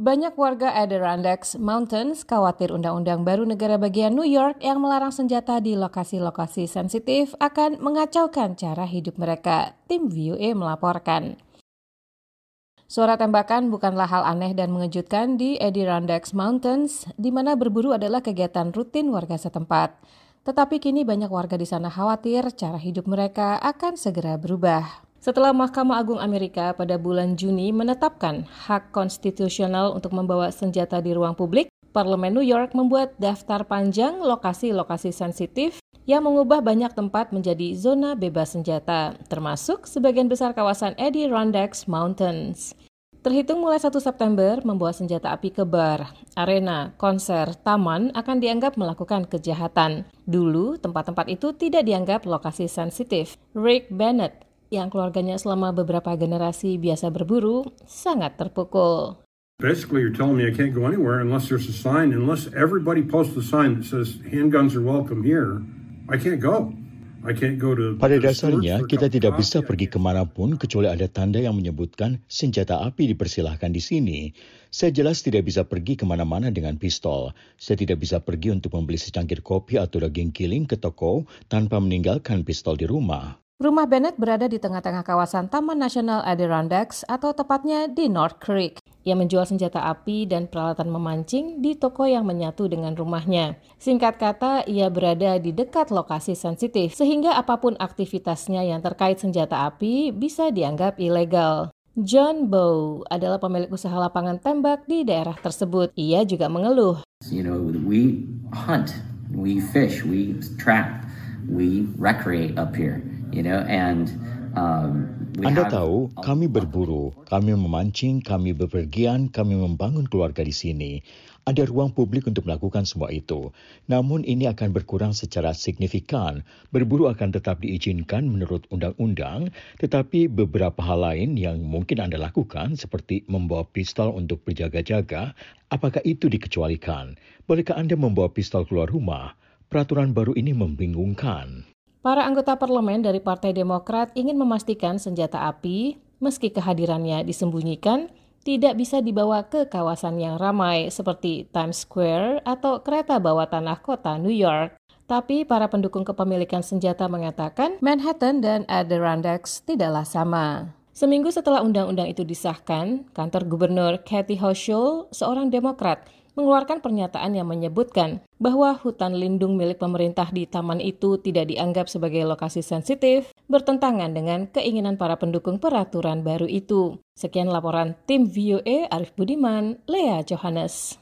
Banyak warga Adirondack Mountains khawatir undang-undang baru negara bagian New York yang melarang senjata di lokasi-lokasi sensitif akan mengacaukan cara hidup mereka, tim VOA melaporkan. Suara tembakan bukanlah hal aneh dan mengejutkan di Adirondack Mountains, di mana berburu adalah kegiatan rutin warga setempat. Tetapi kini banyak warga di sana khawatir cara hidup mereka akan segera berubah. Setelah Mahkamah Agung Amerika pada bulan Juni menetapkan hak konstitusional untuk membawa senjata di ruang publik, Parlemen New York membuat daftar panjang lokasi-lokasi sensitif yang mengubah banyak tempat menjadi zona bebas senjata, termasuk sebagian besar kawasan Adirondack Mountains. Terhitung mulai 1 September, membawa senjata api ke bar, arena, konser, taman akan dianggap melakukan kejahatan. Dulu, tempat-tempat itu tidak dianggap lokasi sensitif. Rick Bennett, yang keluarganya selama beberapa generasi biasa berburu sangat terpukul. Basically, you're telling me I can't go anywhere unless there's a sign, unless everybody posts a sign that says handguns are welcome here. I can't go. Pada dasarnya, kita tidak bisa pergi ke mana pun kecuali ada tanda yang menyebutkan senjata api dipersilahkan di sini. Saya jelas tidak bisa pergi ke mana-mana dengan pistol. Saya tidak bisa pergi untuk membeli secangkir kopi atau daging kiling ke toko tanpa meninggalkan pistol di rumah. Rumah Bennett berada di tengah-tengah kawasan Taman Nasional Adirondacks atau tepatnya di North Creek. Ia menjual senjata api dan peralatan memancing di toko yang menyatu dengan rumahnya. Singkat kata, ia berada di dekat lokasi sensitif, sehingga apa pun aktivitasnya yang terkait senjata api bisa dianggap ilegal. John Bow adalah pemilik usaha lapangan tembak di daerah tersebut. Ia juga mengeluh. You know, we hunt, we fish, we trap, we recreate up here. You know, and um, anda tahu, kami berburu, kami memancing, kami bepergian, kami membangun keluarga di sini. Ada ruang publik untuk melakukan semua itu. Namun ini akan berkurang secara signifikan. Berburu akan tetap diizinkan menurut undang-undang, tetapi beberapa hal lain yang mungkin Anda lakukan seperti membawa pistol untuk berjaga-jaga, apakah itu dikecualikan? Bolehkah Anda membawa pistol keluar rumah? Peraturan baru ini membingungkan. Para anggota parlemen dari Partai Demokrat ingin memastikan senjata api, meski kehadirannya disembunyikan, tidak bisa dibawa ke kawasan yang ramai seperti Times Square atau kereta bawah tanah kota New York. Tapi para pendukung kepemilikan senjata mengatakan Manhattan dan Adirondacks tidaklah sama. Seminggu setelah undang-undang itu disahkan, kantor gubernur Kathy Hochul, seorang Demokrat, mengeluarkan pernyataan yang menyebutkan bahwa hutan lindung milik pemerintah di taman itu tidak dianggap sebagai lokasi sensitif, bertentangan dengan keinginan para pendukung peraturan baru itu. Sekian laporan tim VOA Arif Budiman, Lea Johannes.